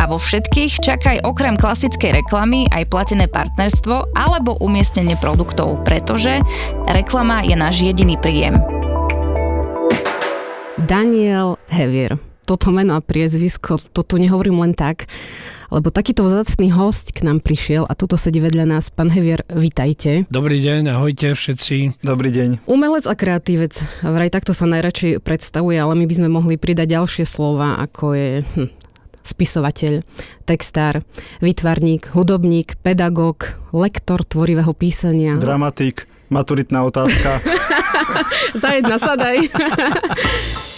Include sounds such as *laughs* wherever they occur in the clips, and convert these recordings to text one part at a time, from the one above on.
A vo všetkých čakaj okrem klasickej reklamy aj platené partnerstvo alebo umiestnenie produktov, pretože reklama je náš jediný príjem. Daniel Hevier. Toto meno a priezvisko, to tu nehovorím len tak, lebo takýto vzácný host k nám prišiel a tuto sedí vedľa nás. Pán Hevier, vitajte. Dobrý deň, ahojte všetci. Dobrý deň. Umelec a kreatívec, vraj takto sa najradšej predstavuje, ale my by sme mohli pridať ďalšie slova, ako je hm, spisovateľ, textár, výtvarník, hudobník, pedagóg, lektor tvorivého písania. Dramatik, maturitná otázka. *laughs* Za jedna sadaj. *laughs*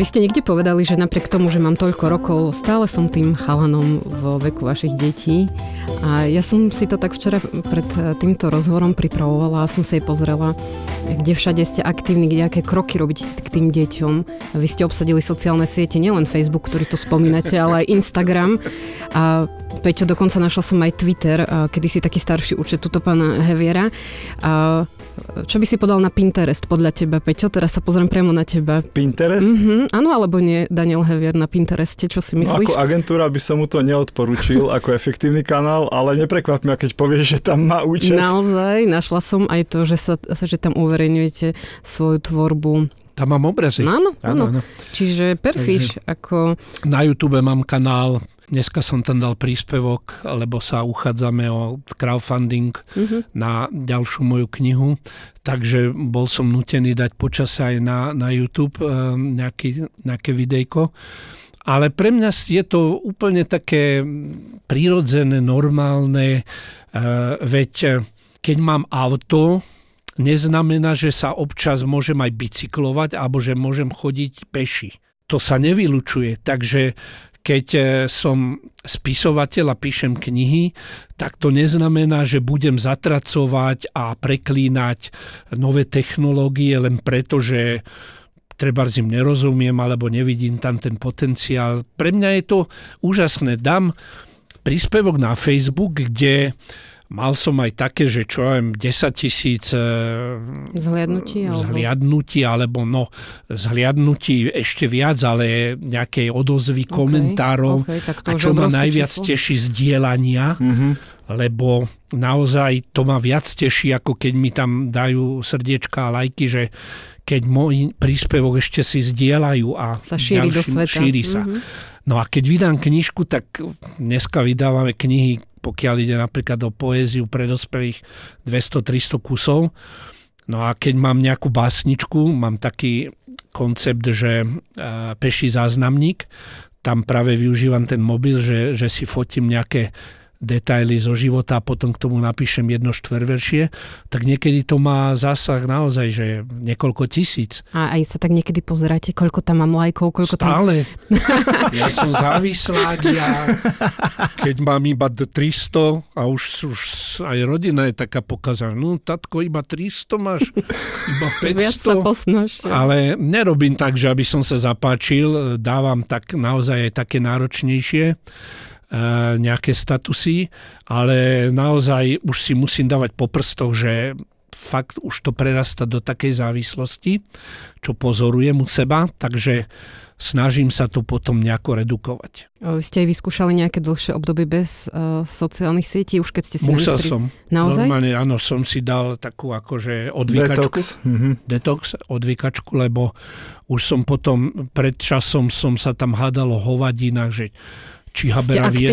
Vy ste niekde povedali, že napriek tomu, že mám toľko rokov, stále som tým chalanom vo veku vašich detí. A ja som si to tak včera pred týmto rozhovorom pripravovala a som sa jej pozrela, kde všade ste aktívni, kde aké kroky robíte k tým deťom. Vy ste obsadili sociálne siete, nielen Facebook, ktorý tu spomínate, ale aj Instagram. A Peťo, dokonca našla som aj Twitter, kedy si taký starší účet, tuto pána Heviera. A čo by si podal na Pinterest podľa teba, Peťo? Teraz sa pozriem priamo na teba. Pinterest? Mm-hmm, áno alebo nie, Daniel Hevier na Pintereste, čo si myslíš? No ako agentúra by som mu to neodporučil ako efektívny kanál, ale neprekvap mňa, keď povieš, že tam má účet. Naozaj, našla som aj to, že, sa, že tam uverejňujete svoju tvorbu tam mám obrazy. Áno, áno. áno. Čiže Takže ako... Na YouTube mám kanál Dneska som tam dal príspevok, lebo sa uchádzame o crowdfunding mm-hmm. na ďalšiu moju knihu, takže bol som nutený dať počas aj na, na YouTube e, nejaký, nejaké videjko. Ale pre mňa je to úplne také prírodzené, normálne, e, veď keď mám auto, neznamená, že sa občas môžem aj bicyklovať alebo že môžem chodiť peši. To sa nevylučuje, takže keď e, som spisovateľ a píšem knihy, tak to neznamená, že budem zatracovať a preklínať nové technológie len preto, že treba im nerozumiem alebo nevidím tam ten potenciál. Pre mňa je to úžasné. Dám príspevok na Facebook, kde Mal som aj také, že čo aj 10 tisíc e, zhliadnutí, alebo... zhliadnutí, alebo no, zhliadnutí ešte viac, ale nejakej odozvy okay, komentárov. Okay, tak to a čo ma najviac číslo. teší zdieľania, mm-hmm. lebo naozaj to ma viac teší, ako keď mi tam dajú srdiečka a lajky, že keď môj príspevok ešte si zdieľajú a sa šíri ďalším, do sveta. Šíri sa. Mm-hmm. No a keď vydám knižku, tak dneska vydávame knihy pokiaľ ide napríklad o poéziu pre dospelých 200-300 kusov. No a keď mám nejakú básničku, mám taký koncept, že e, peší záznamník, tam práve využívam ten mobil, že, že si fotím nejaké detaily zo života a potom k tomu napíšem jedno štververšie, tak niekedy to má zásah naozaj, že niekoľko tisíc. A aj sa tak niekedy pozeráte, koľko tam mám lajkov, koľko Stále. tam... *laughs* ja som závislák, ja keď mám iba 300 a už, už aj rodina je taká pokazaná, no tatko, iba 300 máš, iba *laughs* 500. Viac sa posnaž, Ale nerobím tak, že aby som sa zapáčil, dávam tak naozaj aj také náročnejšie nejaké statusy, ale naozaj už si musím dávať po prstoch, že fakt už to prerasta do takej závislosti, čo pozorujem u seba, takže snažím sa to potom nejako redukovať. Vy ste aj vyskúšali nejaké dlhšie obdobie bez uh, sociálnych sietí, už keď ste si... Musel nestri... som. Naozaj? Normálne, áno, som si dal takú akože odvykačku. Detox. Mm-hmm. Detox, odvykačku, lebo už som potom, pred časom som sa tam hádal o hovadinách, že či Habera, vie,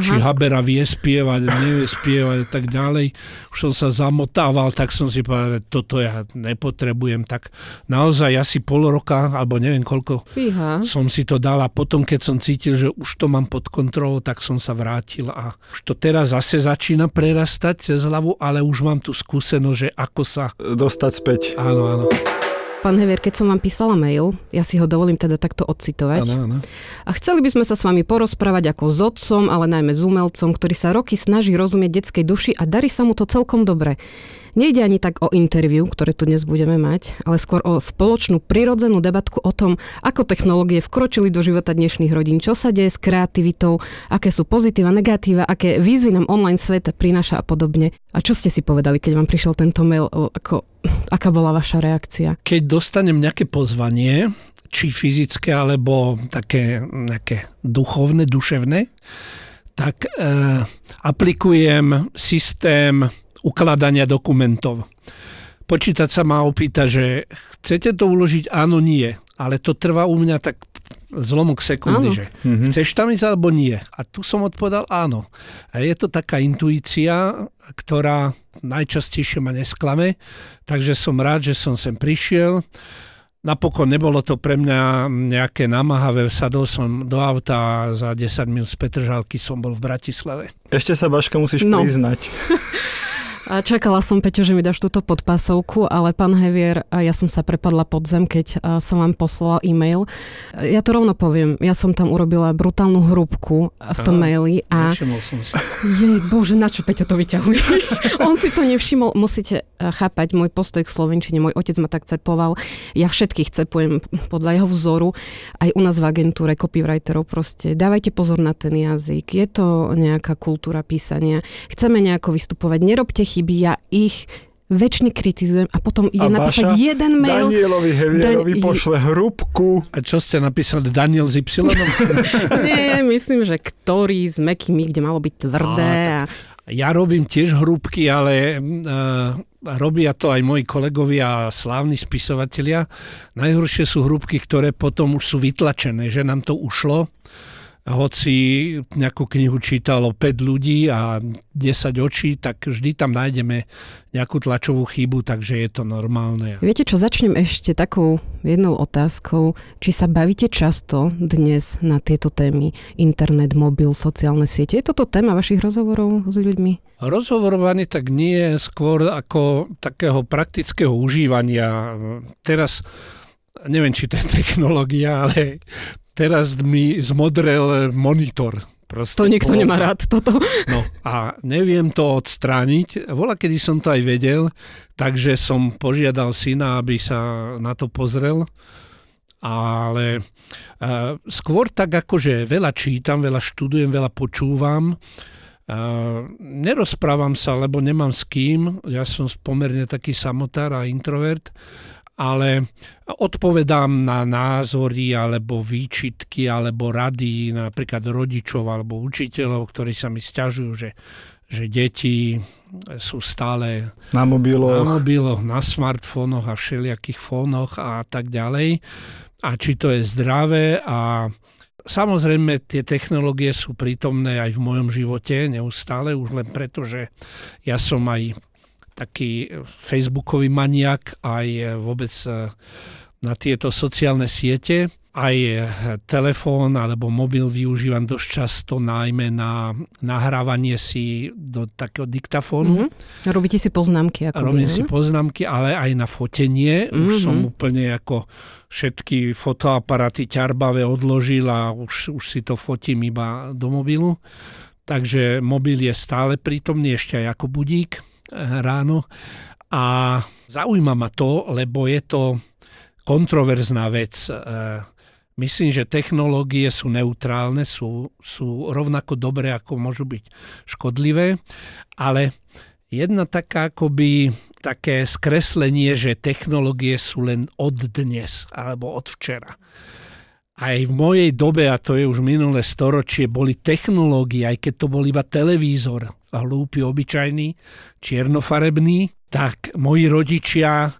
či Habera vie spievať, nevie spievať a tak ďalej. Už som sa zamotával, tak som si povedal, že toto ja nepotrebujem. Tak naozaj asi pol roka, alebo neviem koľko, Fíha. som si to dal a potom, keď som cítil, že už to mám pod kontrolou, tak som sa vrátil a už to teraz zase začína prerastať cez hlavu, ale už mám tu skúsenosť, že ako sa... Dostať späť. Áno, áno. Pán Hevier, keď som vám písala mail, ja si ho dovolím teda takto odcitovať. Áno, áno. A chceli by sme sa s vami porozprávať ako s otcom, ale najmä s umelcom, ktorý sa roky snaží rozumieť detskej duši a darí sa mu to celkom dobre. Nejde ani tak o interviu, ktoré tu dnes budeme mať, ale skôr o spoločnú prirodzenú debatku o tom, ako technológie vkročili do života dnešných rodín, čo sa deje s kreativitou, aké sú pozitíva, negatíva, aké výzvy nám online svet prináša a podobne. A čo ste si povedali, keď vám prišiel tento mail, ako, aká bola vaša reakcia? Keď dostanem nejaké pozvanie, či fyzické, alebo také nejaké duchovné, duševné, tak e, aplikujem systém ukladania dokumentov. Počítač sa ma opýta, že chcete to uložiť? Áno, nie. Ale to trvá u mňa tak zlomok sekundy, Áno. že chceš tam ísť alebo nie? A tu som odpovedal áno. A je to taká intuícia, ktorá najčastejšie ma nesklame, takže som rád, že som sem prišiel. Napokon nebolo to pre mňa nejaké namáhavé, sadol som do auta a za 10 minút z Petržalky som bol v Bratislave. Ešte sa, Baška, musíš No. priznať. *laughs* A čakala som, Peťo, že mi dáš túto podpasovku, ale pán Hevier, a ja som sa prepadla pod zem, keď a, som vám poslala e-mail. Ja to rovno poviem, ja som tam urobila brutálnu hrúbku v tom Aha. maili a Nevšimol som si. jej, bože, na čo Peťo to vyťahuješ? *laughs* On si to nevšimol. Musíte a, chápať môj postoj k Slovenčine. Môj otec ma tak cepoval. Ja všetkých cepujem podľa jeho vzoru. Aj u nás v agentúre copywriterov proste. Dávajte pozor na ten jazyk. Je to nejaká kultúra písania. Chceme nejako vystupovať. Nerobte chyby, ja ich väčšine kritizujem a potom idem napísať Baša jeden mail. Danielovi Hevierovi Dan- pošle hrúbku. A čo ste napísali? Daniel z Y? *laughs* Nie, myslím, že ktorý s mekými, kde malo byť tvrdé. A, Ja robím tiež hrúbky, ale uh, robia to aj moji kolegovia a slávni spisovatelia. Najhoršie sú hrúbky, ktoré potom už sú vytlačené, že nám to ušlo. Hoci nejakú knihu čítalo 5 ľudí a 10 očí, tak vždy tam nájdeme nejakú tlačovú chybu, takže je to normálne. Viete čo, začnem ešte takou jednou otázkou. Či sa bavíte často dnes na tieto témy? Internet, mobil, sociálne siete. Je toto téma vašich rozhovorov s ľuďmi? Rozhovorovaný tak nie skôr ako takého praktického užívania. Teraz, neviem, či to je *laughs* technológia, ale teraz mi zmodrel monitor. Proste To nikto nemá rád, toto. *laughs* No a neviem to odstrániť. Vola, kedy som to aj vedel, takže som požiadal syna, aby sa na to pozrel. Ale uh, skôr tak akože veľa čítam, veľa študujem, veľa počúvam. Uh, nerozprávam sa, lebo nemám s kým. Ja som pomerne taký samotár a introvert ale odpovedám na názory alebo výčitky alebo rady napríklad rodičov alebo učiteľov, ktorí sa mi stiažujú, že, že deti sú stále Na na mobiloch. mobiloch, na smartfónoch a všelijakých fónoch a tak ďalej. A či to je zdravé a Samozrejme, tie technológie sú prítomné aj v mojom živote neustále, už len preto, že ja som aj taký facebookový maniak, aj vôbec eh, na tieto sociálne siete. Aj eh, telefón alebo mobil využívam dosť často najmä na nahrávanie si do takého diktafónu. Mhm. Robíte si poznámky. Ako Robím si poznámky, ale aj na fotenie. Už Mhm. som úplne ako všetky fotoaparaty ťarbavé odložil a už, už si to fotím iba do mobilu. Takže mobil je stále prítomný, ešte aj ako budík ráno. A zaujíma ma to, lebo je to kontroverzná vec. Eh, Myslím, že technológie sú neutrálne, sú, sú rovnako dobré, ako môžu byť škodlivé, ale jedna taká akoby také skreslenie, že technológie sú len od dnes alebo od včera. Aj v mojej dobe, a to je už minulé storočie, boli technológie, aj keď to bol iba televízor, hlúpy, obyčajný, čiernofarebný, tak moji rodičia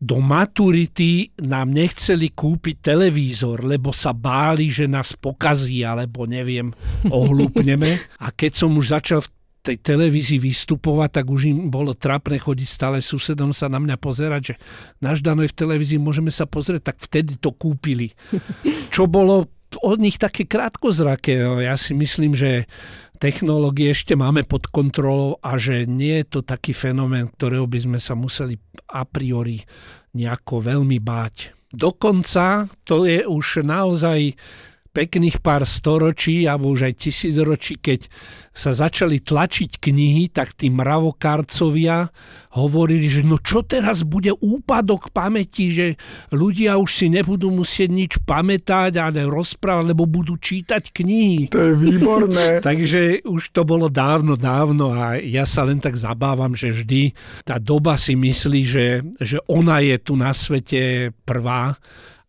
do maturity nám nechceli kúpiť televízor, lebo sa báli, že nás pokazí, alebo neviem, ohlúpneme. A keď som už začal v tej televízii vystupovať, tak už im bolo trapné chodiť stále susedom sa na mňa pozerať, že náš Dano je v televízii, môžeme sa pozrieť, tak vtedy to kúpili. *laughs* Čo bolo od nich také krátkozraké. No, ja si myslím, že technológie ešte máme pod kontrolou a že nie je to taký fenomén, ktorého by sme sa museli a priori nejako veľmi báť. Dokonca to je už naozaj pekných pár storočí alebo už aj tisícročí, keď sa začali tlačiť knihy, tak tí mravokárcovia hovorili, že no čo teraz bude úpadok pamäti, že ľudia už si nebudú musieť nič pamätať, ale rozprávať, lebo budú čítať knihy. To je výborné. *laughs* Takže už to bolo dávno, dávno a ja sa len tak zabávam, že vždy tá doba si myslí, že, že ona je tu na svete prvá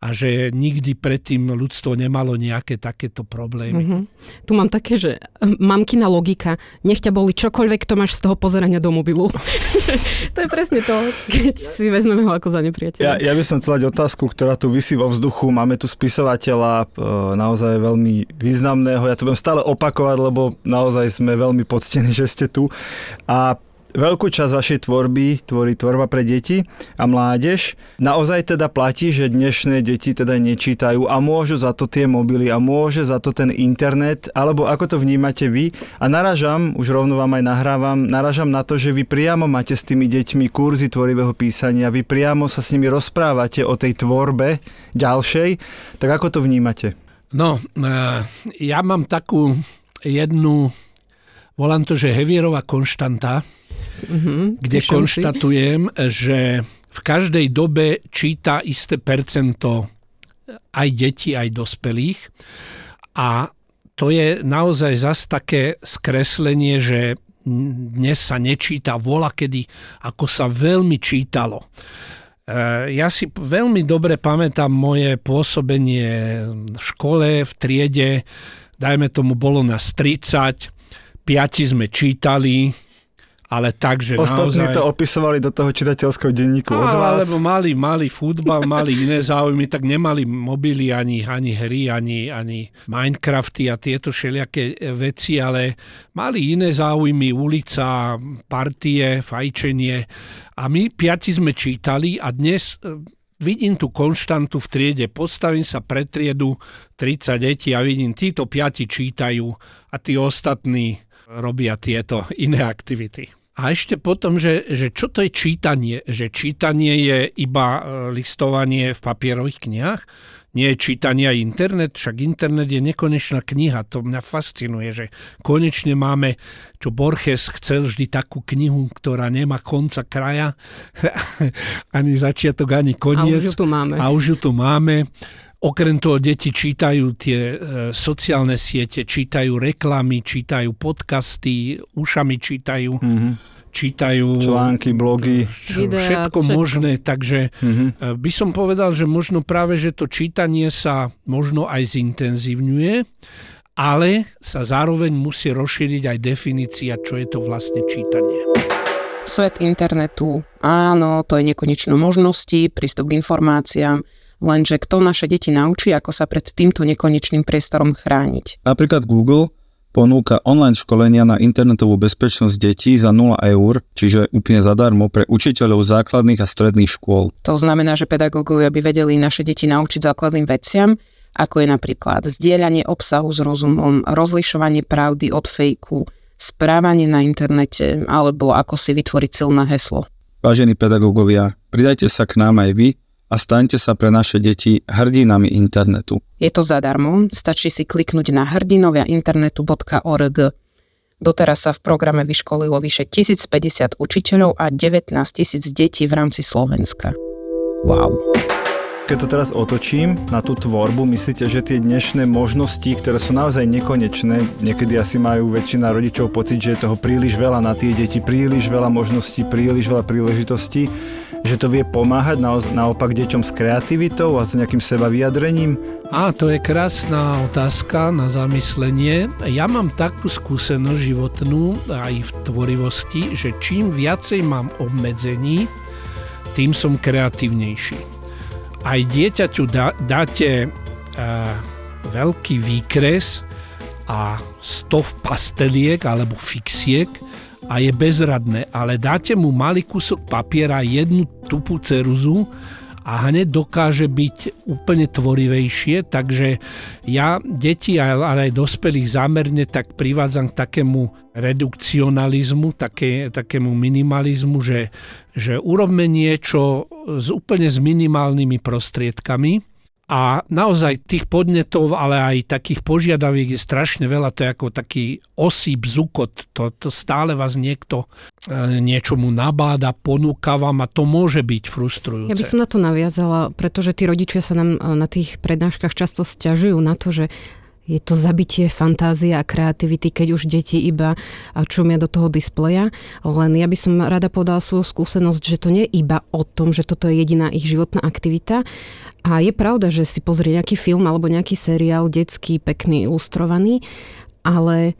a že nikdy predtým ľudstvo nemalo nejaké takéto problémy. Mm-hmm. Tu mám také, že hm, mamkina logika, nech ťa boli čokoľvek, to máš z toho pozerania do mobilu. *laughs* to je presne to, keď si vezmeme ho ako za nepriateľa. Ja, ja by som chcel dať otázku, ktorá tu vysí vo vzduchu. Máme tu spisovateľa e, naozaj veľmi významného. Ja to budem stále opakovať, lebo naozaj sme veľmi poctení, že ste tu. A Veľkú časť vašej tvorby tvorí tvorba pre deti a mládež. Naozaj teda platí, že dnešné deti teda nečítajú a môžu za to tie mobily a môže za to ten internet, alebo ako to vnímate vy? A naražam, už rovno vám aj nahrávam, naražam na to, že vy priamo máte s tými deťmi kurzy tvorivého písania, vy priamo sa s nimi rozprávate o tej tvorbe ďalšej, tak ako to vnímate? No, eh, ja mám takú jednu, volám to, že Hevierová konštanta, mm-hmm, kde konštatujem, si. že v každej dobe číta isté percento aj detí, aj dospelých a to je naozaj zas také skreslenie, že dnes sa nečíta vola kedy, ako sa veľmi čítalo. E, ja si veľmi dobre pamätám moje pôsobenie v škole, v triede, dajme tomu bolo nás 30, piati sme čítali, ale tak, že Ostatní naozaj... to opisovali do toho čitateľského denníku od vás. Alebo mali, mali futbal, mali iné záujmy, tak nemali mobily, ani, ani hry, ani, ani Minecrafty a tieto všelijaké veci, ale mali iné záujmy, ulica, partie, fajčenie. A my piati sme čítali a dnes e, vidím tú konštantu v triede, postavím sa pred triedu 30 detí a vidím, títo piati čítajú a tí ostatní robia tieto iné aktivity. A ešte potom, že, že čo to je čítanie? Že čítanie je iba e, listovanie v papierových knihách? Nie je čítanie aj internet? Však internet je nekonečná kniha. To mňa fascinuje, že konečne máme, čo Borges chcel vždy takú knihu, ktorá nemá konca kraja, *laughs* ani začiatok, ani koniec. A už ju tu máme. A už ju tu máme. Okrem toho deti čítajú tie e, sociálne siete, čítajú reklamy, čítajú podcasty, ušami čítajú, mm-hmm. čítajú články, blogy, čo, Videa, všetko, všetko možné. Takže mm-hmm. by som povedal, že možno práve, že to čítanie sa možno aj zintenzívňuje, ale sa zároveň musí rozšíriť aj definícia, čo je to vlastne čítanie. Svet internetu, áno, to je nekonečno možností, prístup k informáciám, Lenže kto naše deti naučí, ako sa pred týmto nekonečným priestorom chrániť? Napríklad Google ponúka online školenia na internetovú bezpečnosť detí za 0 eur, čiže úplne zadarmo pre učiteľov základných a stredných škôl. To znamená, že pedagógovia by vedeli naše deti naučiť základným veciam, ako je napríklad zdieľanie obsahu s rozumom, rozlišovanie pravdy od fejku, správanie na internete alebo ako si vytvoriť silné heslo. Vážení pedagógovia, pridajte sa k nám aj vy a staňte sa pre naše deti hrdinami internetu. Je to zadarmo, stačí si kliknúť na hrdinovia.internetu.org. Doteraz sa v programe vyškolilo vyše 1050 učiteľov a 19 tisíc detí v rámci Slovenska. Wow. Keď to teraz otočím na tú tvorbu, myslíte, že tie dnešné možnosti, ktoré sú naozaj nekonečné, niekedy asi majú väčšina rodičov pocit, že je toho príliš veľa na tie deti, príliš veľa možností, príliš veľa príležitostí, že to vie pomáhať naopak deťom s kreativitou a s nejakým seba vyjadrením? Á, to je krásna otázka na zamyslenie. Ja mám takú skúsenosť životnú aj v tvorivosti, že čím viacej mám obmedzení, tým som kreatívnejší aj dieťaťu dá, dáte uh, veľký výkres a stov pasteliek alebo fixiek a je bezradné, ale dáte mu malý kúsok papiera, jednu tupú ceruzu a hneď dokáže byť úplne tvorivejšie, takže ja deti, ale aj dospelých zámerne tak privádzam k takému redukcionalizmu, také, takému minimalizmu, že, že urobme niečo s úplne s minimálnymi prostriedkami a naozaj tých podnetov, ale aj takých požiadaviek je strašne veľa. To je ako taký osýp, zukot. To, to stále vás niekto e, niečomu nabáda, ponúka vám a to môže byť frustrujúce. Ja by som na to naviazala, pretože tí rodičia sa nám e, na tých prednáškach často stiažujú na to, že je to zabitie fantázia a kreativity, keď už deti iba čumia do toho displeja. Len ja by som rada podala svoju skúsenosť, že to nie je iba o tom, že toto je jediná ich životná aktivita, a je pravda, že si pozrie nejaký film alebo nejaký seriál detský, pekný, ilustrovaný, ale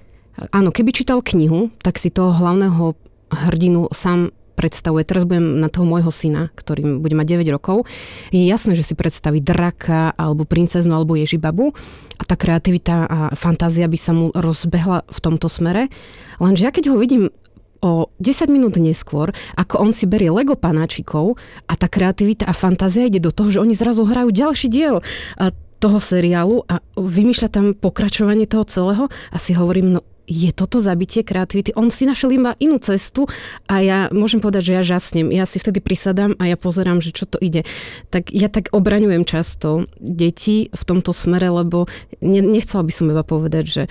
áno, keby čítal knihu, tak si toho hlavného hrdinu sám predstavuje. Teraz budem na toho môjho syna, ktorý bude mať 9 rokov. Je jasné, že si predstaví draka, alebo princeznu, alebo ježibabu a tá kreativita a fantázia by sa mu rozbehla v tomto smere. Lenže ja keď ho vidím o 10 minút neskôr, ako on si berie Lego panáčikov a tá kreativita a fantázia ide do toho, že oni zrazu hrajú ďalší diel toho seriálu a vymýšľa tam pokračovanie toho celého a si hovorím, no je toto zabitie kreativity. On si našiel iba inú cestu a ja môžem povedať, že ja žasnem. Ja si vtedy prisadám a ja pozerám, že čo to ide. Tak ja tak obraňujem často deti v tomto smere, lebo nechcela by som iba povedať, že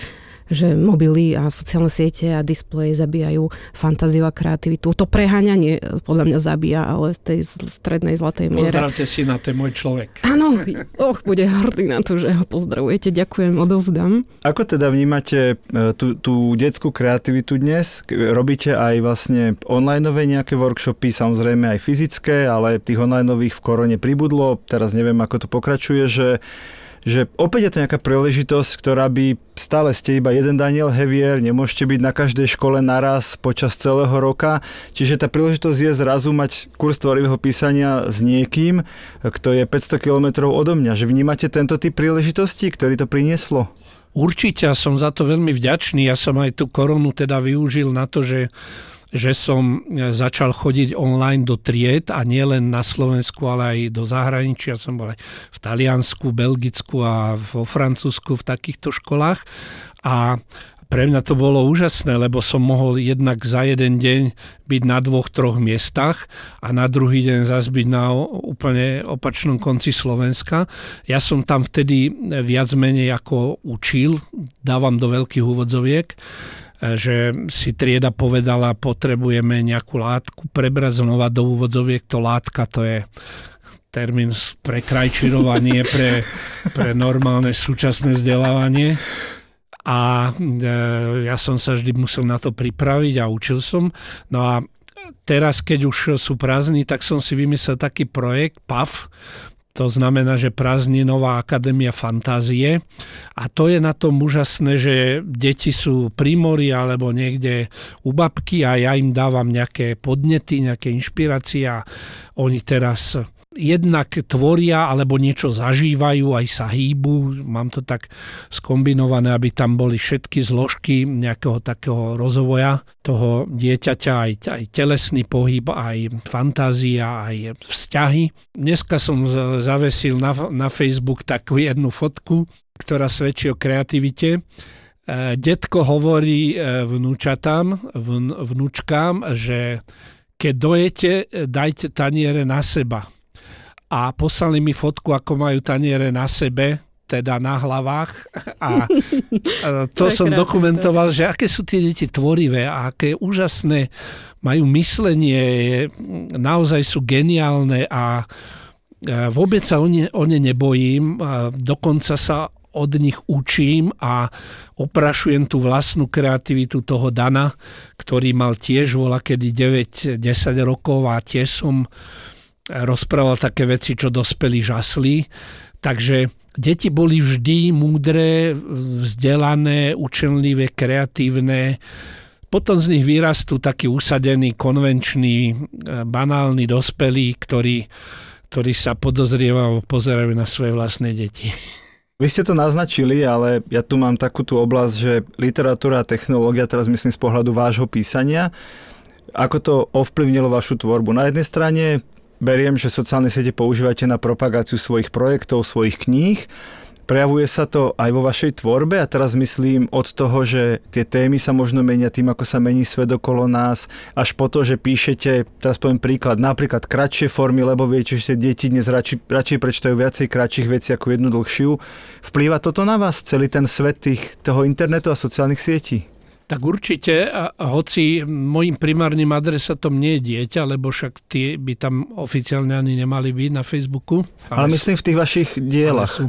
že mobily a sociálne siete a displeje zabíjajú fantáziu a kreativitu. To preháňanie podľa mňa zabíja, ale v tej strednej zlatej miere. Pozdravte si na ten môj človek. Áno, och, bude hrdý na to, že ho pozdravujete. Ďakujem, odovzdám. Ako teda vnímate e, tú, tú detskú kreativitu dnes? Robíte aj vlastne online nejaké workshopy, samozrejme aj fyzické, ale tých online v korone pribudlo. Teraz neviem, ako to pokračuje, že že opäť je to nejaká príležitosť, ktorá by stále ste iba jeden Daniel Hevier, nemôžete byť na každej škole naraz počas celého roka, čiže tá príležitosť je zrazu mať kurz tvorivého písania s niekým, kto je 500 km odo mňa, že vnímate tento typ príležitosti, ktorý to prinieslo? Určite som za to veľmi vďačný. Ja som aj tú koronu teda využil na to, že že som e, začal chodiť online do tried a nielen na Slovensku, ale aj do zahraničia. Som bol aj v Taliansku, Belgicku a vo Francúzsku v takýchto školách. A pre mňa to bolo úžasné, lebo som mohol jednak za jeden deň byť na dvoch, troch miestach a na druhý deň zase byť na úplne opačnom konci Slovenska. Ja som tam vtedy viac menej ako učil, dávam do veľkých úvodzoviek že si trieda povedala, potrebujeme nejakú látku prebrať znova do úvodzoviek. To látka to je termín pre krajčirovanie, pre, pre normálne súčasné vzdelávanie. A e, ja som sa vždy musel na to pripraviť a učil som. No a teraz, keď už sú prázdni, tak som si vymyslel taký projekt PAF, to znamená, že Nová akadémia fantázie. A to je na tom úžasné, že deti sú pri mori alebo niekde u babky a ja im dávam nejaké podnety, nejaké inšpirácie a oni teraz jednak tvoria alebo niečo zažívajú, aj sa hýbu. Mám to tak skombinované, aby tam boli všetky zložky nejakého takého rozvoja toho dieťaťa, aj, aj telesný pohyb, aj fantázia, aj vzťahy. Dneska som zavesil na, na Facebook takú jednu fotku, ktorá svedčí o kreativite. E, detko hovorí e, vnúčatám, vnúčkám, že keď dojete, dajte taniere na seba a poslali mi fotku, ako majú taniere na sebe, teda na hlavách. A *laughs* to, to som dokumentoval, že aké sú tie deti tvorivé a aké úžasné majú myslenie, naozaj sú geniálne a vôbec sa o ne, o ne nebojím, dokonca sa od nich učím a oprašujem tú vlastnú kreativitu toho Dana, ktorý mal tiež vola kedy 9-10 rokov a tiež som rozprával také veci, čo dospelí žasli. Takže deti boli vždy múdre, vzdelané, učenlivé, kreatívne. Potom z nich vyrastú takí usadení, konvenční, banálni dospelí, ktorí, ktorí sa podozrievajú, pozerajú na svoje vlastné deti. Vy ste to naznačili, ale ja tu mám takú tú oblasť, že literatúra a technológia, teraz myslím z pohľadu vášho písania, ako to ovplyvnilo vašu tvorbu? Na jednej strane beriem, že sociálne siete používate na propagáciu svojich projektov, svojich kníh. Prejavuje sa to aj vo vašej tvorbe a teraz myslím od toho, že tie témy sa možno menia tým, ako sa mení svet okolo nás, až po to, že píšete, teraz poviem príklad, napríklad kratšie formy, lebo viete, že deti dnes radšej, radšej prečtajú viacej kratších vecí ako jednu dlhšiu. Vplýva toto na vás, celý ten svet tých, toho internetu a sociálnych sietí? Tak určite, a hoci môjim primárnym adresátom nie je dieťa, lebo však tie by tam oficiálne ani nemali byť na Facebooku. Ale, ale myslím v tých vašich dielach. Sú,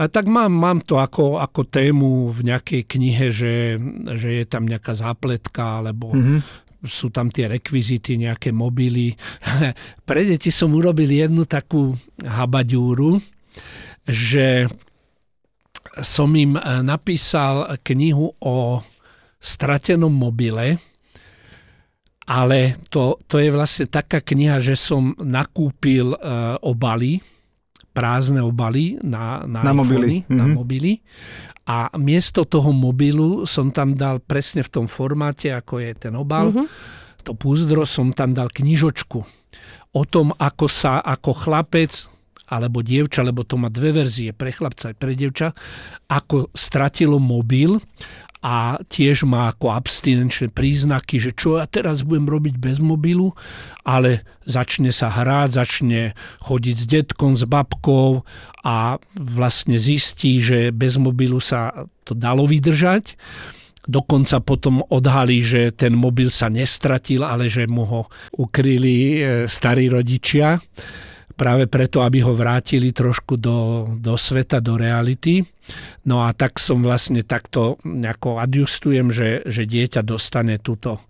a tak mám, mám to ako, ako tému v nejakej knihe, že, že je tam nejaká zápletka, alebo mm-hmm. sú tam tie rekvizity, nejaké mobily. *laughs* Pre deti som urobil jednu takú habaďúru, že som im eh, napísal knihu o stratenom mobile, ale to, to je vlastne taká kniha, že som nakúpil uh, obaly, prázdne obaly na, na, na mobily. na mm-hmm. mobily a miesto toho mobilu som tam dal presne v tom formáte, ako je ten obal, mm-hmm. to púzdro, som tam dal knižočku o tom, ako sa ako chlapec alebo dievča, lebo to má dve verzie, pre chlapca aj pre dievča, ako stratilo mobil a tiež má ako abstinenčné príznaky, že čo ja teraz budem robiť bez mobilu, ale začne sa hrať, začne chodiť s detkom, s babkou a vlastne zistí, že bez mobilu sa to dalo vydržať. Dokonca potom odhalí, že ten mobil sa nestratil, ale že mu ho ukryli e, starí rodičia práve preto, aby ho vrátili trošku do, do sveta, do reality. No a tak som vlastne takto nejako adjustujem, že, že dieťa dostane túto,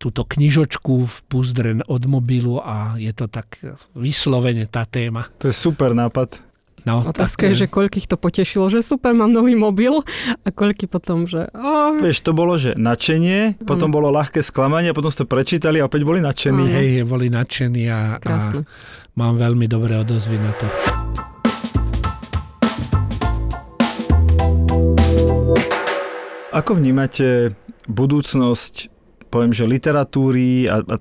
túto knižočku v púzdre od mobilu a je to tak vyslovene tá téma. To je super nápad. No, Otázka je, že koľkých to potešilo, že super, mám nový mobil a koľky potom, že... Oh. Vieš, to bolo, že nadšenie, potom mm. bolo ľahké sklamanie a potom ste prečítali a opäť boli nadšení. Mm. Hej, boli nadšení a, a mám veľmi dobré odozvy na to. Ako vnímate budúcnosť, poviem, že literatúry a, a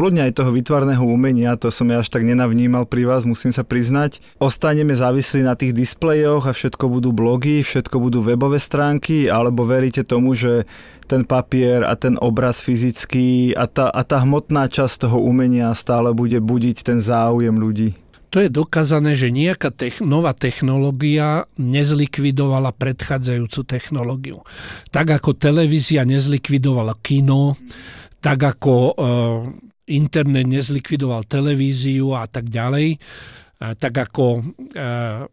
kľudne aj toho vytvarného umenia, to som ja až tak nenavnímal pri vás, musím sa priznať. Ostaneme závislí na tých displejoch a všetko budú blogy, všetko budú webové stránky, alebo veríte tomu, že ten papier a ten obraz fyzický a tá, a tá hmotná časť toho umenia stále bude budiť ten záujem ľudí? To je dokázané, že nejaká tech, nová technológia nezlikvidovala predchádzajúcu technológiu. Tak ako televízia nezlikvidovala kino, tak ako e, internet nezlikvidoval televíziu a tak ďalej, tak ako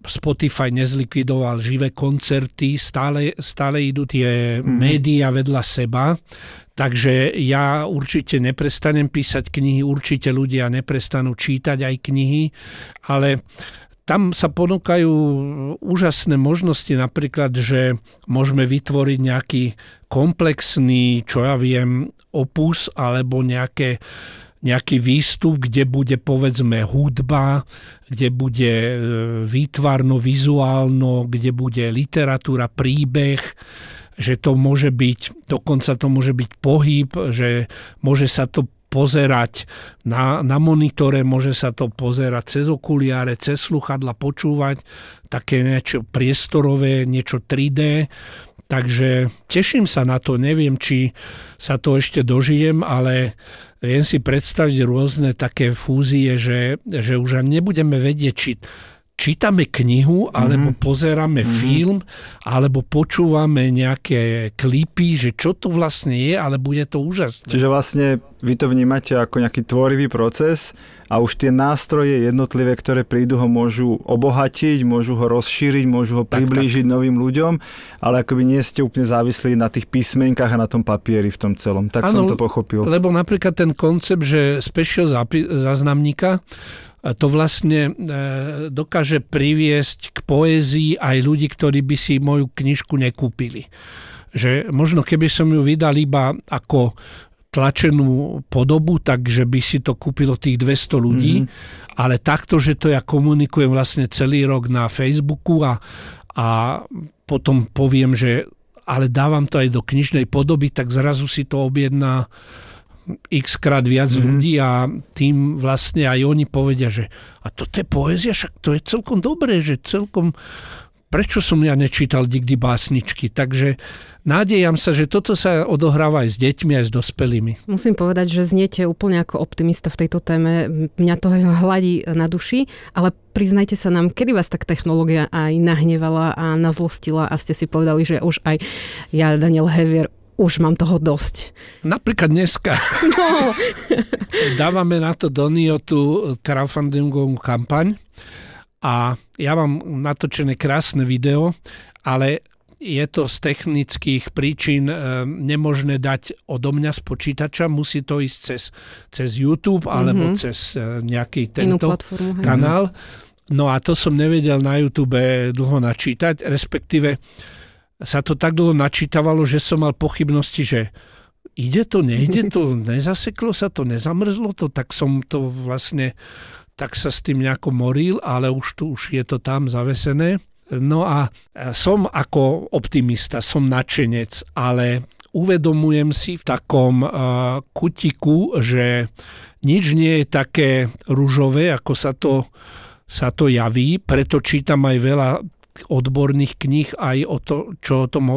Spotify nezlikvidoval živé koncerty, stále, stále idú tie mm-hmm. médiá vedľa seba, takže ja určite neprestanem písať knihy, určite ľudia neprestanú čítať aj knihy, ale tam sa ponúkajú úžasné možnosti, napríklad, že môžeme vytvoriť nejaký komplexný, čo ja viem, opus alebo nejaké nejaký výstup, kde bude povedzme hudba, kde bude e, výtvarno, vizuálno, kde bude literatúra, príbeh, že to môže byť, dokonca to môže byť pohyb, že môže sa to pozerať na, na monitore, môže sa to pozerať cez okuliare, cez sluchadla, počúvať, také niečo priestorové, niečo 3D. Takže teším sa na to, neviem, či sa to ešte dožijem, ale viem si predstaviť rôzne také fúzie, že, že už nebudeme vedieť, či čítame knihu, alebo mm-hmm. pozeráme mm-hmm. film, alebo počúvame nejaké klipy, že čo to vlastne je, ale bude to úžasné. Čiže vlastne vy to vnímate ako nejaký tvorivý proces a už tie nástroje jednotlivé, ktoré prídu, ho môžu obohatiť, môžu ho rozšíriť, môžu ho priblížiť tak, tak. novým ľuďom, ale akoby nie ste úplne závislí na tých písmenkách a na tom papieri v tom celom. Tak ano, som to pochopil. Lebo napríklad ten koncept, že special záznamníka, to vlastne e, dokáže priviesť k poézii aj ľudí, ktorí by si moju knižku nekúpili. Že možno keby som ju vydal iba ako tlačenú podobu, takže by si to kúpilo tých 200 ľudí, mm-hmm. ale takto, že to ja komunikujem vlastne celý rok na Facebooku a, a potom poviem, že ale dávam to aj do knižnej podoby, tak zrazu si to objedná x krát viac mm-hmm. ľudí a tým vlastne aj oni povedia, že a toto je poézia, však to je celkom dobré, že celkom prečo som ja nečítal nikdy básničky. Takže nádejam sa, že toto sa odohráva aj s deťmi, aj s dospelými. Musím povedať, že zniete úplne ako optimista v tejto téme. Mňa to hladí na duši, ale priznajte sa nám, kedy vás tak technológia aj nahnevala a nazlostila a ste si povedali, že už aj ja, Daniel Hevier, už mám toho dosť. Napríklad dneska. No. *laughs* Dávame na to Donio tú crowdfundingovú kampaň a ja mám natočené krásne video, ale je to z technických príčin e, nemožné dať odo mňa z počítača, musí to ísť cez, cez YouTube alebo mm-hmm. cez e, nejaký tento platformu, kanál. No a to som nevedel na YouTube dlho načítať, respektíve sa to tak dlho načítavalo, že som mal pochybnosti, že ide to, nejde to, *laughs* nezaseklo sa to, nezamrzlo to, tak som to vlastne tak sa s tým nejako moril, ale už tu už je to tam zavesené. No a som ako optimista, som nadšenec, ale uvedomujem si v takom uh, kutiku, že nič nie je také ružové, ako sa to, sa to javí, preto čítam aj veľa odborných kníh aj o to, čo o tom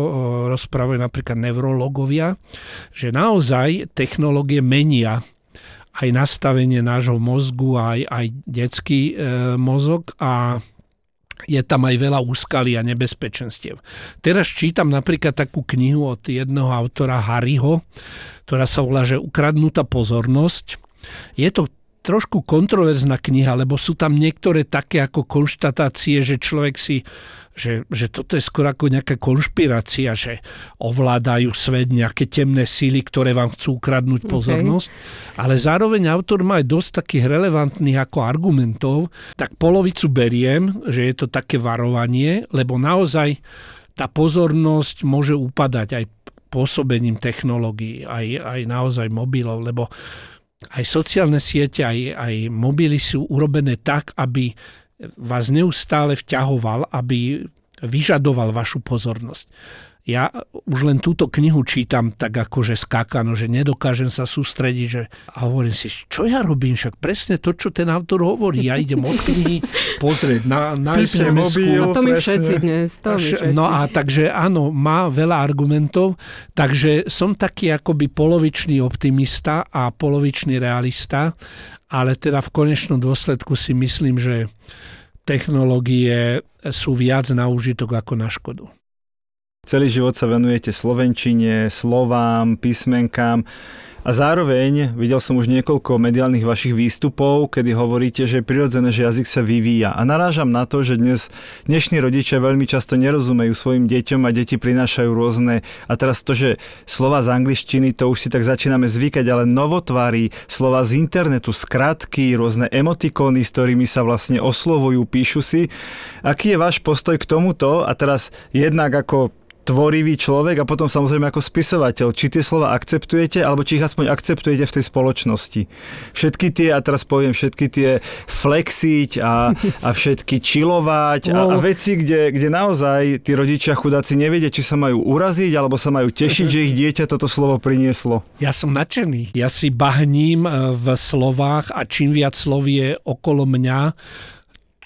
rozprávajú napríklad neurologovia, že naozaj technológie menia aj nastavenie nášho mozgu, aj, aj detský e, mozog a je tam aj veľa úskalí a nebezpečenstiev. Teraz čítam napríklad takú knihu od jedného autora Harryho, ktorá sa volá, že Ukradnutá pozornosť. Je to trošku kontroverzná kniha, lebo sú tam niektoré také ako konštatácie, že človek si, že, že toto je skoro ako nejaká konšpirácia, že ovládajú svet nejaké temné síly, ktoré vám chcú ukradnúť pozornosť. Okay. Ale zároveň autor má aj dosť takých relevantných ako argumentov, tak polovicu beriem, že je to také varovanie, lebo naozaj tá pozornosť môže upadať aj pôsobením technológií, aj, aj naozaj mobilov, lebo aj sociálne siete, aj, aj mobily sú urobené tak, aby vás neustále vťahoval, aby vyžadoval vašu pozornosť ja už len túto knihu čítam tak akože skákano, že nedokážem sa sústrediť, že a hovorím si, čo ja robím, však presne to, čo ten autor hovorí, ja idem od knihy pozrieť na, na mobil, A to my všetci dnes. To my všetci. No a takže áno, má veľa argumentov, takže som taký akoby polovičný optimista a polovičný realista, ale teda v konečnom dôsledku si myslím, že technológie sú viac na užitok ako na škodu. Celý život sa venujete slovenčine, slovám, písmenkám a zároveň videl som už niekoľko mediálnych vašich výstupov, kedy hovoríte, že je prirodzené, že jazyk sa vyvíja. A narážam na to, že dnes dnešní rodičia veľmi často nerozumejú svojim deťom a deti prinášajú rôzne. A teraz to, že slova z angličtiny, to už si tak začíname zvykať, ale novotvári, slova z internetu, skratky, rôzne emotikóny, s ktorými sa vlastne oslovujú, píšu si. Aký je váš postoj k tomuto? A teraz jednak ako tvorivý človek a potom samozrejme ako spisovateľ. Či tie slova akceptujete, alebo či ich aspoň akceptujete v tej spoločnosti. Všetky tie, a teraz poviem, všetky tie flexiť a, a všetky čilovať a, a veci, kde, kde naozaj tí rodičia chudáci nevedia, či sa majú uraziť, alebo sa majú tešiť, že ich dieťa toto slovo prinieslo. Ja som nadšený. Ja si bahním eh, v slovách a čím viac slov je okolo mňa,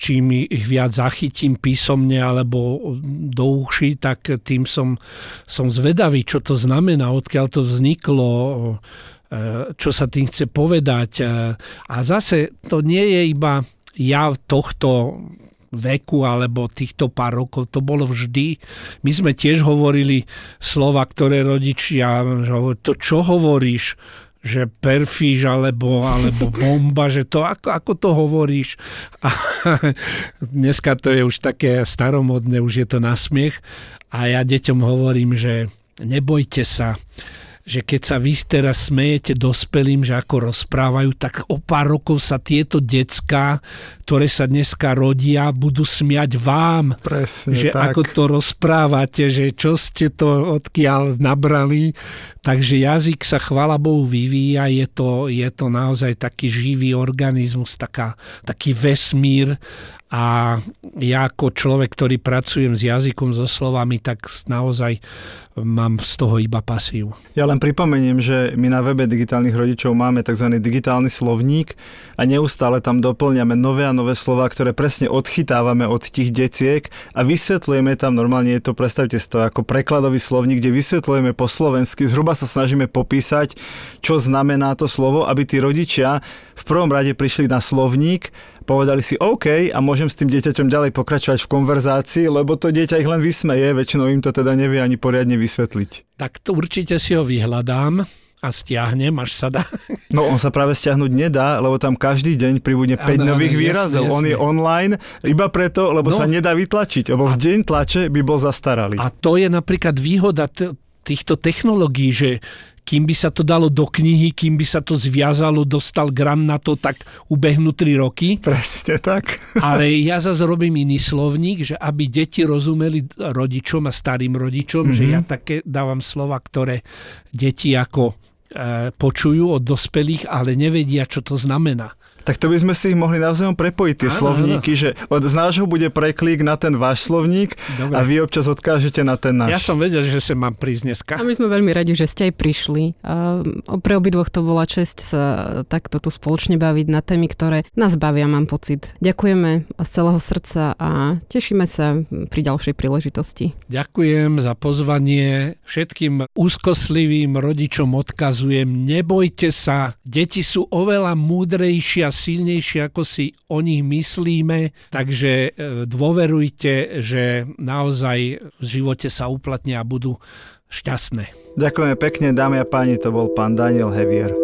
čím ich viac zachytím písomne alebo do uši, tak tým som, som zvedavý, čo to znamená, odkiaľ to vzniklo, e, čo sa tým chce povedať. E, a zase to nie je iba ja tohto veku alebo týchto pár rokov, to bolo vždy. My sme tiež hovorili slova, ktoré rodičia, to čo hovoríš, že perfíž alebo, alebo bomba, že to ako, ako to hovoríš. A dneska to je už také staromodné, už je to na smiech. A ja deťom hovorím, že nebojte sa, že keď sa vy teraz smejete dospelým, že ako rozprávajú, tak o pár rokov sa tieto decka, ktoré sa dneska rodia, budú smiať vám. Presne, že tak. ako to rozprávate, že čo ste to odkiaľ nabrali. Takže jazyk sa chvala Bohu vyvíja, je to, je to naozaj taký živý organizmus, taká, taký vesmír a ja ako človek, ktorý pracujem s jazykom, so slovami, tak naozaj mám z toho iba pasiu. Ja len pripomeniem, že my na webe digitálnych rodičov máme tzv. digitálny slovník a neustále tam doplňame nové a nové slova, ktoré presne odchytávame od tých deciek a vysvetľujeme tam, normálne je to, predstavte si to ako prekladový slovník, kde vysvetľujeme po slovensky, zhruba sa snažíme popísať, čo znamená to slovo, aby tí rodičia v prvom rade prišli na slovník povedali si OK a môžem s tým dieťaťom ďalej pokračovať v konverzácii, lebo to dieťa ich len vysmeje, väčšinou im to teda nevie ani poriadne vysvetliť. Tak to určite si ho vyhľadám a stiahnem, až sa dá. No on sa práve stiahnuť nedá, lebo tam každý deň pribudne 5 ano, nových výrazov. Jasne, on je online iba preto, lebo no. sa nedá vytlačiť, lebo v deň tlače by bol zastaralý. A to je napríklad výhoda t- týchto technológií, že kým by sa to dalo do knihy, kým by sa to zviazalo, dostal gram na to, tak ubehnú 3 roky. Presne tak. Ale ja zase robím iný slovník, že aby deti rozumeli rodičom a starým rodičom, mm-hmm. že ja také dávam slova, ktoré deti ako e, počujú od dospelých, ale nevedia, čo to znamená tak to by sme si ich mohli navzájom prepojiť, tie áno, slovníky, áno. že od, z nášho bude preklik na ten váš slovník Dobre. a vy občas odkážete na ten náš. Ja som vedel, že sa mám prísť dneska. A my sme veľmi radi, že ste aj prišli. A pre obidvoch to bola čest sa takto tu spoločne baviť na témy, ktoré nás bavia, mám pocit. Ďakujeme z celého srdca a tešíme sa pri ďalšej príležitosti. Ďakujem za pozvanie. Všetkým úzkoslivým rodičom odkazujem, nebojte sa, deti sú oveľa múdrejšie silnejšie, ako si o nich myslíme, takže e, dôverujte, že naozaj v živote sa uplatnia a budú šťastné. Ďakujeme pekne, dámy a páni, to bol pán Daniel Hevier.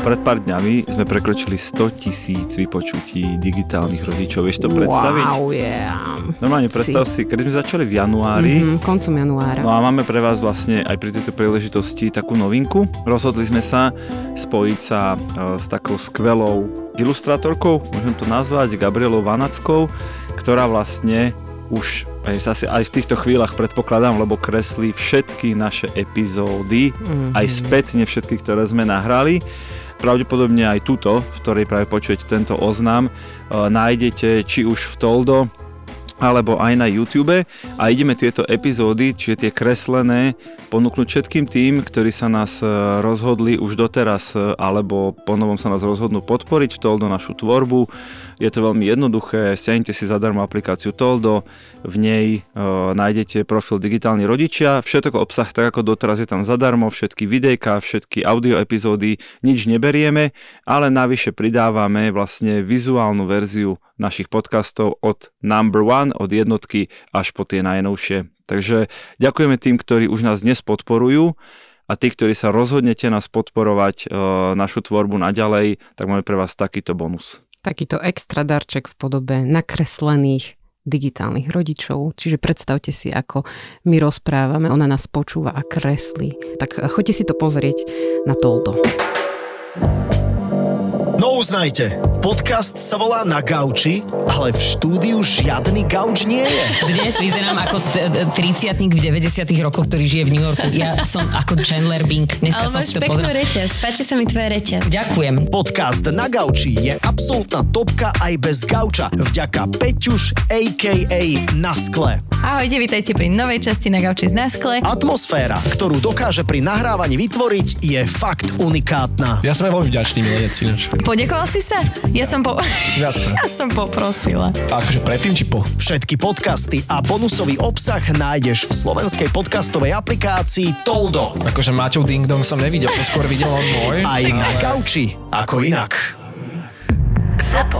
Pred pár dňami sme prekročili 100 tisíc vypočutí digitálnych rodičov. Vieš to predstaviť? Wow, yeah. Normálne predstav si, si keď sme začali v januári. Mm-hmm, koncom januára. No a máme pre vás vlastne aj pri tejto príležitosti takú novinku. Rozhodli sme sa spojiť sa e, s takou skvelou ilustrátorkou, môžem to nazvať, Gabrielou Vanackou, ktorá vlastne už aj, asi aj v týchto chvíľach predpokladám, lebo kreslí všetky naše epizódy, mm-hmm. aj spätne všetky, ktoré sme nahrali pravdepodobne aj túto, v ktorej práve počujete tento oznam, e, nájdete či už v Toldo, alebo aj na YouTube. A ideme tieto epizódy, čiže tie kreslené, ponúknuť všetkým tým, ktorí sa nás e, rozhodli už doteraz e, alebo ponovom sa nás rozhodnú podporiť v Toldo našu tvorbu je to veľmi jednoduché, stiahnite si zadarmo aplikáciu Toldo, v nej e, nájdete profil Digitálni rodičia, všetko obsah tak ako doteraz je tam zadarmo, všetky videjka, všetky audio epizódy, nič neberieme, ale navyše pridávame vlastne vizuálnu verziu našich podcastov od number one, od jednotky až po tie najnovšie. Takže ďakujeme tým, ktorí už nás dnes podporujú a tí, ktorí sa rozhodnete nás podporovať e, našu tvorbu naďalej, tak máme pre vás takýto bonus takýto extra darček v podobe nakreslených digitálnych rodičov. Čiže predstavte si, ako my rozprávame, ona nás počúva a kreslí. Tak choďte si to pozrieť na Toldo. No uznajte, podcast sa volá Na gauči, ale v štúdiu žiadny gauč nie je. Dnes vyzerám ako 30 v 90 rokoch, ktorý žije v New Yorku. Ja som ako Chandler Bing. Dneska ale som si to peknú pozrel. reťaz, páči sa mi tvoja reťaz. Ďakujem. Podcast Na gauči je absolútna topka aj bez gauča. Vďaka Peťuš, a.k.a. Na skle. Ahojte, vítajte pri novej časti Na gauči z Na skle. Atmosféra, ktorú dokáže pri nahrávaní vytvoriť, je fakt unikátna. Ja som veľmi vďačný milenec Podekoval si sa? Ja som po... *laughs* ja som poprosila. A akože predtým či po? Všetky podcasty a bonusový obsah nájdeš v slovenskej podcastovej aplikácii Toldo. Akože Maťov Ding Dong som nevidel, to skôr videl on môj. Aj ale... na kauči, ako inak. Zapo.